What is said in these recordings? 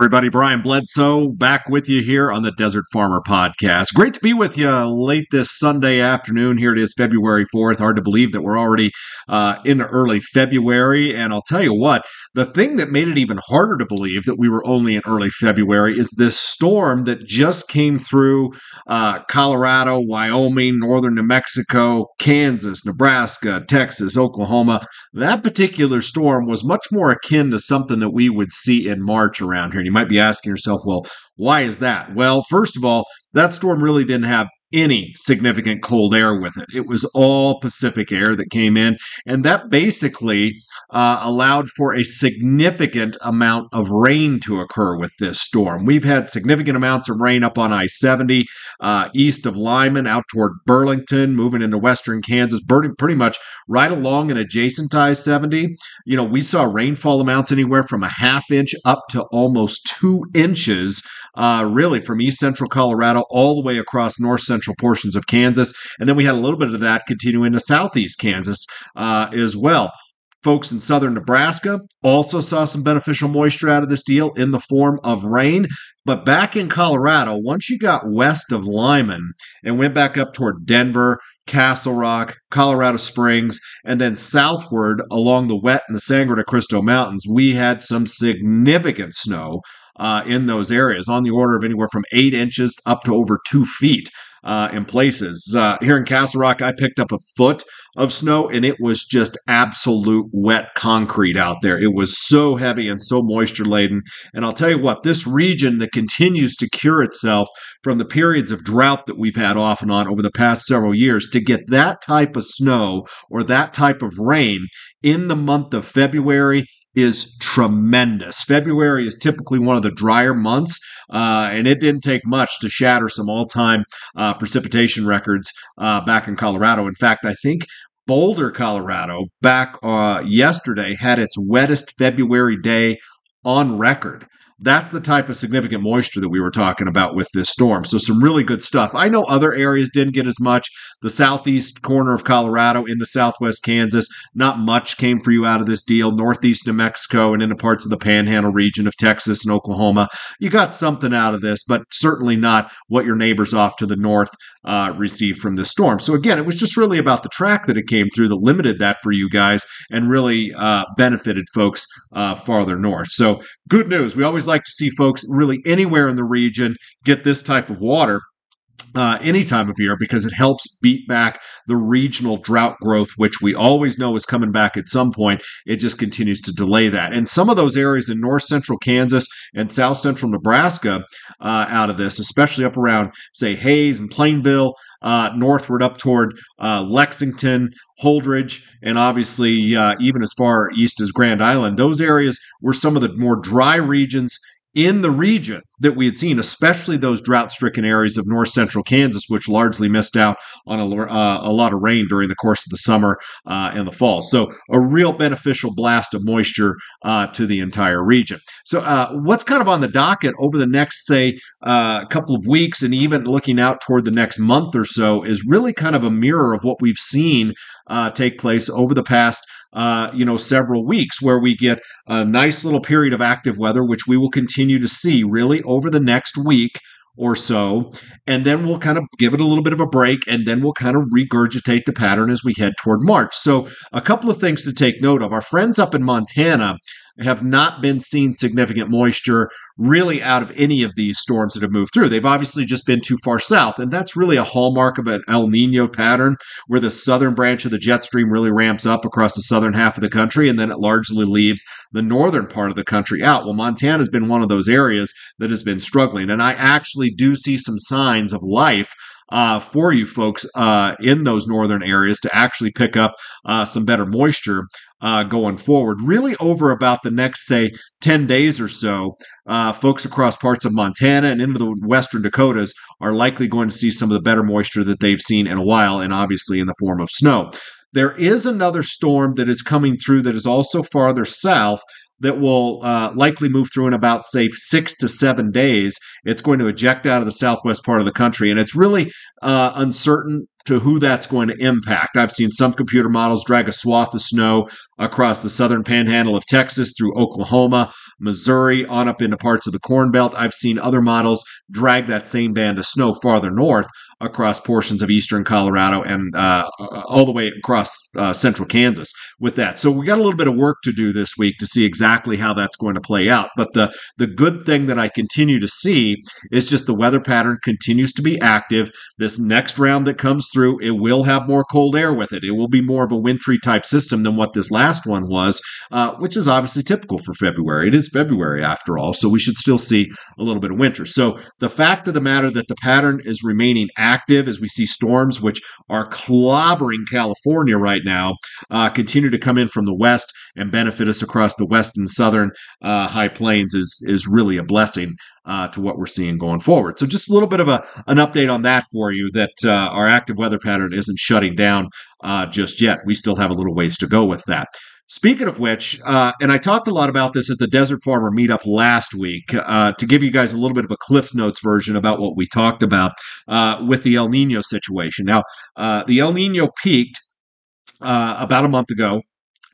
Everybody, Brian Bledsoe back with you here on the Desert Farmer Podcast. Great to be with you late this Sunday afternoon. Here it is, February 4th. Hard to believe that we're already uh, in early February. And I'll tell you what, the thing that made it even harder to believe that we were only in early February is this storm that just came through uh, Colorado, Wyoming, northern New Mexico, Kansas, Nebraska, Texas, Oklahoma. That particular storm was much more akin to something that we would see in March around here you might be asking yourself, well, why is that? Well, first of all, that storm really didn't have any significant cold air with it. It was all Pacific air that came in, and that basically uh, allowed for a significant amount of rain to occur with this storm. We've had significant amounts of rain up on I 70, uh, east of Limon, out toward Burlington, moving into western Kansas, pretty much right along and adjacent to I 70. You know, we saw rainfall amounts anywhere from a half inch up to almost two inches uh, really from east central Colorado all the way across north central portions of Kansas. And then we had a little bit of that continuing to southeast Kansas uh, as well. Folks in southern Nebraska also saw some beneficial moisture out of this deal in the form of rain. But back in Colorado, once you got west of Limon and went back up toward Denver, Castle Rock, Colorado Springs, and then southward along the wet and the Sangre de Cristo Mountains, we had some significant snow uh, in those areas, on the order of anywhere from eight inches up to over two feet uh, in places. Uh, here in Castle Rock, I picked up a foot of snow and it was just absolute wet concrete out there. It was so heavy and so moisture laden. And I'll tell you what, this region that continues to cure itself from the periods of drought that we've had off and on over the past several years, to get that type of snow or that type of rain in the month of February is tremendous. February is typically one of the drier months, uh, and it didn't take much to shatter some all time uh, precipitation records uh, back in Colorado. In fact, I think Boulder, Colorado, back uh, yesterday had its wettest February day on record. That's the type of significant moisture that we were talking about with this storm. So, some really good stuff. I know other areas didn't get as much. The southeast corner of Colorado into southwest Kansas, not much came for you out of this deal. Northeast New Mexico and into parts of the panhandle region of Texas and Oklahoma. You got something out of this, but certainly not what your neighbors off to the north uh, received from this storm. So, again, it was just really about the track that it came through that limited that for you guys and really uh, benefited folks uh, farther north. So, good news. We always like to see folks really anywhere in the region get this type of water uh, any time of year because it helps beat back the regional drought growth, which we always know is coming back at some point. It just continues to delay that. And some of those areas in north central Kansas and south central Nebraska uh, out of this, especially up around, say, Hays and Plainville, uh, northward up toward uh, Lexington, Holdrege, and obviously uh, even as far east as Grand Island. Those areas were some of the more dry regions in the region that we had seen, especially those drought stricken areas of north central Kansas, which largely missed out on a, uh, a lot of rain during the course of the summer uh, and the fall. So, a real beneficial blast of moisture uh, to the entire region. So, uh, what's kind of on the docket over the next, say, uh, couple of weeks and even looking out toward the next month or so is really kind of a mirror of what we've seen uh, take place over the past uh, you know, several weeks where we get a nice little period of active weather, which we will continue to see really over the next week or so. And then we'll kind of give it a little bit of a break and then we'll kind of regurgitate the pattern as we head toward March. So, a couple of things to take note of. Our friends up in Montana have not been seeing significant moisture really out of any of these storms that have moved through. They've obviously just been too far south, and that's really a hallmark of an El Nino pattern where the southern branch of the jet stream really ramps up across the southern half of the country and then it largely leaves the northern part of the country out. Well, Montana has been one of those areas that has been struggling, and I actually do see some signs of life uh, for you folks uh, in those northern areas to actually pick up uh, some better moisture uh, going forward. Really, over about the next, say, 10 days or so, uh, folks across parts of Montana and into the western Dakotas are likely going to see some of the better moisture that they've seen in a while, and obviously in the form of snow. There is another storm that is coming through that is also farther south that will uh, likely move through in about, say, six to seven days. It's going to eject out of the southwest part of the country, and it's really uh, uncertain to who that's going to impact. I've seen some computer models drag a swath of snow across the southern panhandle of Texas through Oklahoma, Missouri, on up into parts of the Corn Belt. I've seen other models drag that same band of snow farther north across portions of eastern Colorado and uh, all the way across uh, central Kansas with that. So we got a little bit of work to do this week to see exactly how that's going to play out. But the the good thing that I continue to see is just the weather pattern continues to be active. This next round that comes through, it will have more cold air with it. It will be more of a wintry type system than what this last one was, uh, which is obviously typical for February. It is February after all, so we should still see a little bit of winter. So the fact of the matter that the pattern is remaining active active as we see storms, which are clobbering California right now, uh, continue to come in from the west and benefit us across the west and southern uh, high plains is is really a blessing. Uh, to what we're seeing going forward. So, just a little bit of a, an update on that for you that uh, our active weather pattern isn't shutting down uh, just yet. We still have a little ways to go with that. Speaking of which, uh, and I talked a lot about this at the Desert Farmer meetup last week uh, to give you guys a little bit of a Cliff's Notes version about what we talked about uh, with the El Nino situation. Now, uh, the El Nino peaked uh, about a month ago.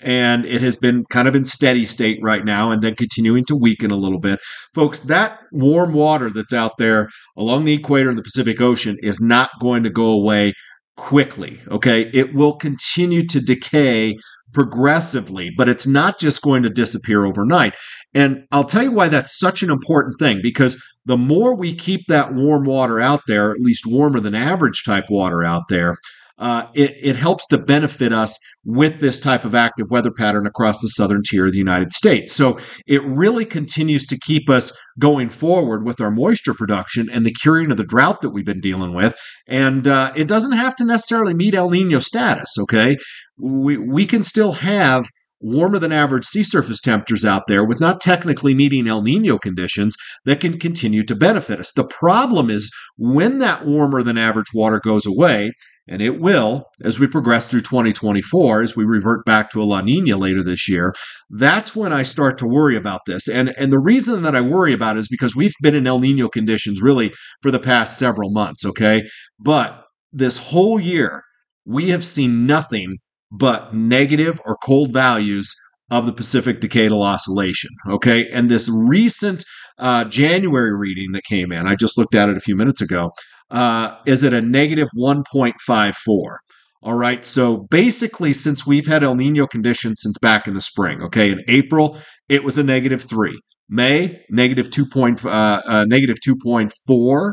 And it has been kind of in steady state right now and then continuing to weaken a little bit. Folks, that warm water that's out there along the equator in the Pacific Ocean is not going to go away quickly. Okay. It will continue to decay progressively, but it's not just going to disappear overnight. And I'll tell you why that's such an important thing because the more we keep that warm water out there, at least warmer than average type water out there, uh, it, it helps to benefit us with this type of active weather pattern across the southern tier of the United States. So it really continues to keep us going forward with our moisture production and the curing of the drought that we've been dealing with. And uh, it doesn't have to necessarily meet El Nino status, okay? We, we can still have warmer than average sea surface temperatures out there with not technically meeting El Nino conditions that can continue to benefit us. The problem is when that warmer than average water goes away, and it will as we progress through 2024, as we revert back to a La Nina later this year. That's when I start to worry about this. And, and the reason that I worry about it is because we've been in El Nino conditions really for the past several months, okay? But this whole year, we have seen nothing but negative or cold values of the Pacific Decadal Oscillation. Okay. And this recent uh, January reading that came in, I just looked at it a few minutes ago, uh, is at a negative 1.54. All right. So basically, since we've had El Nino conditions since back in the spring, okay, in April, it was a negative three. May, negative 2. Point, uh, uh, negative 2.4.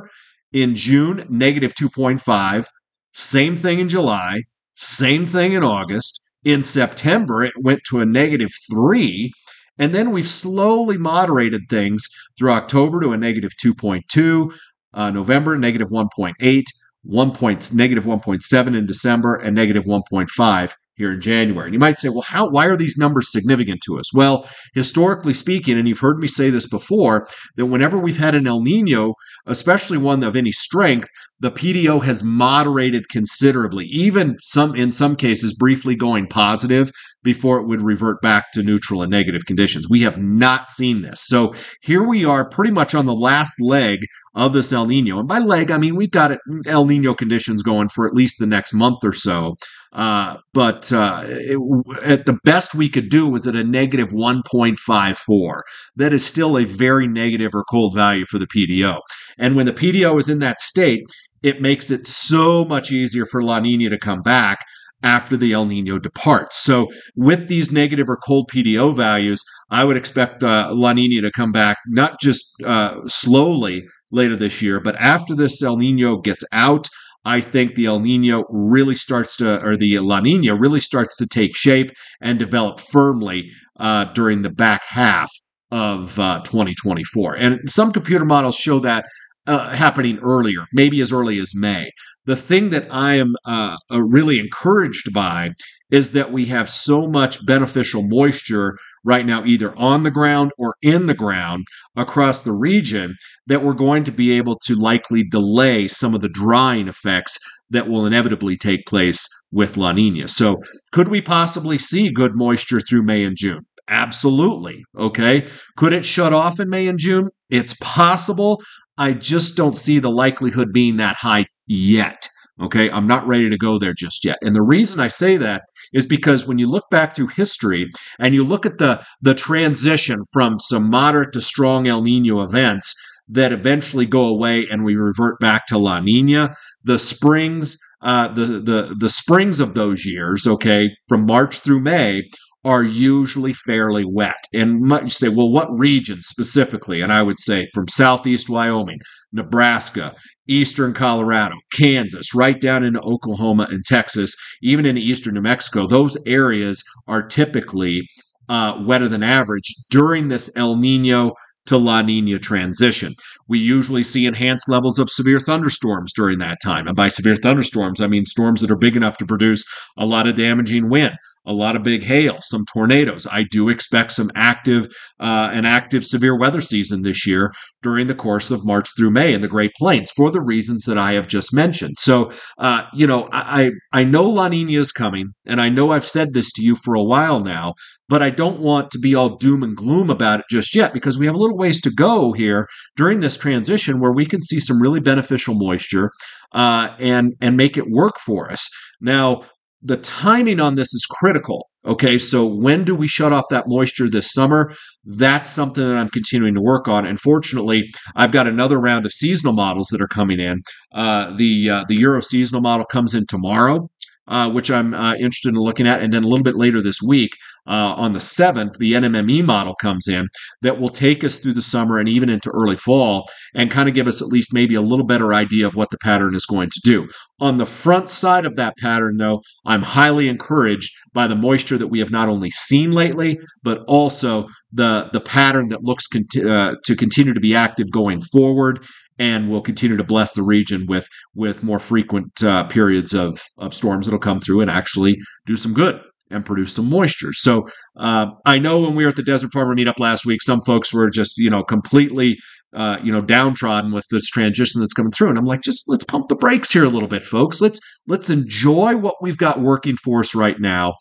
In June, negative 2.5. Same thing in July. Same thing in August. In September, it went to a negative three. And then we've slowly moderated things through October to a negative 2.2, uh, November, negative 1.8, 1 point, negative 1.7 in December, and negative 1.5 here in January. And you might say, well, how why are these numbers significant to us? Well, historically speaking, and you've heard me say this before, that whenever we've had an El Nino, especially one of any strength, the PDO has moderated considerably, even some in some cases briefly going positive before it would revert back to neutral and negative conditions. We have not seen this. So here we are pretty much on the last leg of this El Nino. And by leg, I mean we've got El Nino conditions going for at least the next month or so. Uh, but uh, it, at the best we could do was at a negative 1.54. That is still a very negative or cold value for the PDO. And when the PDO is in that state, it makes it so much easier for La Nina to come back after the El Nino departs. So, with these negative or cold PDO values, I would expect uh, La Nina to come back not just uh, slowly later this year, but after this El Nino gets out. I think the El Nino really starts to, or the La Nina really starts to take shape and develop firmly uh, during the back half of uh, 2024. And some computer models show that uh, happening earlier, maybe as early as May. The thing that I am uh, uh, really encouraged by is that we have so much beneficial moisture right now, either on the ground or in the ground across the region, that we're going to be able to likely delay some of the drying effects that will inevitably take place with La Nina. So, could we possibly see good moisture through May and June? Absolutely. Okay. Could it shut off in May and June? It's possible. I just don't see the likelihood being that high yet. Okay, I'm not ready to go there just yet. And the reason I say that is because when you look back through history and you look at the the transition from some moderate to strong El Nino events that eventually go away and we revert back to La Nina, the springs uh, the the the springs of those years, okay, from March through May, are usually fairly wet. And you say, well, what region specifically? And I would say from southeast Wyoming, Nebraska, eastern Colorado, Kansas, right down into Oklahoma and Texas, even in eastern New Mexico. Those areas are typically uh, wetter than average during this El Nino to La Nina transition. We usually see enhanced levels of severe thunderstorms during that time. And by severe thunderstorms, I mean storms that are big enough to produce a lot of damaging wind, a lot of big hail, some tornadoes. I do expect some active, uh, an active severe weather season this year during the course of March through May in the Great Plains for the reasons that I have just mentioned. So, uh, you know, I, I know La Nina is coming, and I know I've said this to you for a while now, but I don't want to be all doom and gloom about it just yet because we have a little ways to go here during this transition where we can see some really beneficial moisture uh, and and make it work for us. Now, the timing on this is critical. Okay, so when do we shut off that moisture this summer? That's something that I'm continuing to work on. And fortunately, I've got another round of seasonal models that are coming in. Uh, the uh, the Euro seasonal model comes in tomorrow, uh, which I'm uh, interested in looking at. And then a little bit later this week, uh, on the 7th, the NMME model comes in that will take us through the summer and even into early fall and kind of give us at least maybe a little better idea of what the pattern is going to do. On the front side of that pattern, though, I'm highly encouraged by the moisture that we have not only seen lately, but also the, the pattern that looks conti- uh, to continue to be active going forward and will continue to bless the region with with more frequent uh, periods of, of storms that'll come through and actually do some good and produce some moisture. So uh, I know when we were at the Desert Farmer meetup last week, some folks were just you know completely uh, you know downtrodden with this transition that's coming through, and I'm like, just let's pump the brakes here a little bit, folks. Let's let's enjoy what we've got working for us right now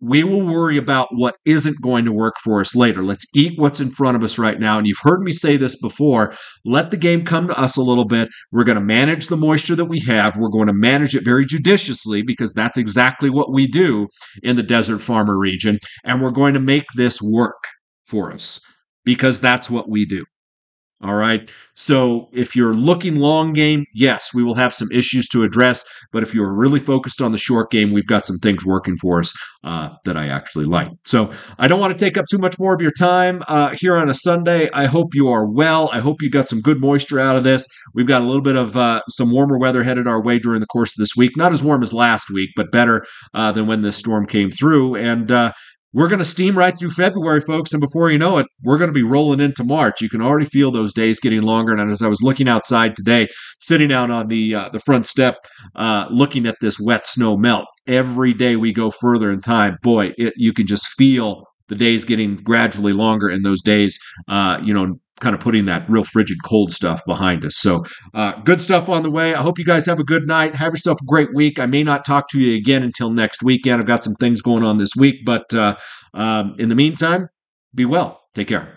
we will worry about what isn't going to work for us later. Let's eat what's in front of us right now. And you've heard me say this before let the game come to us a little bit. We're going to manage the moisture that we have. We're going to manage it very judiciously because that's exactly what we do in the desert farmer region. And we're going to make this work for us because that's what we do. All right. So if you're looking long game, yes, we will have some issues to address. But if you're really focused on the short game, we've got some things working for us uh, that I actually like. So I don't want to take up too much more of your time uh, here on a Sunday. I hope you are well. I hope you got some good moisture out of this. We've got a little bit of uh, some warmer weather headed our way during the course of this week. Not as warm as last week, but better uh, than when this storm came through. And uh, we're going to steam right through February, folks. And before you know it, we're going to be rolling into March. You can already feel those days getting longer. And as I was looking outside today, sitting out on the uh, the front step, uh, looking at this wet snow melt, every day we go further in time, boy, it, you can just feel the days getting gradually longer and those days, uh, you know, kind of putting that real frigid cold stuff behind us. So, uh, good stuff on the way. I hope you guys have a good night. Have yourself a great week. I may not talk to you again until next weekend. I've got some things going on this week, but uh, um, in the meantime, be well. Take care.